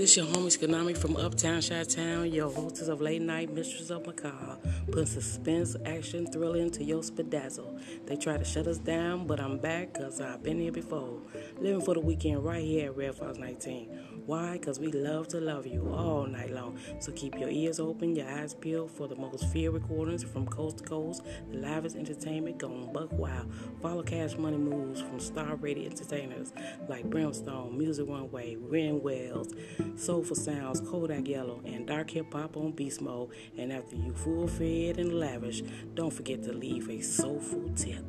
This your homie Skonami from Uptown Chi-Town, your hostess of late night, mistress of macabre, putting suspense, action, thrill into your spedazzle. They try to shut us down, but I'm back cause I've been here before. Living for the weekend right here at Red Fox 19. Why? Cause we love to love you all night long. So keep your ears open, your eyes peeled for the most fear recordings from coast to coast. The livest entertainment going buck wild. Follow Cash Money moves from star rated entertainers like Brimstone, Music One Way, Ren Wells, Soulful Sounds, Kodak Yellow, and Dark Hip Hop on Beast Mode. And after you full fed and lavish, don't forget to leave a soulful tip.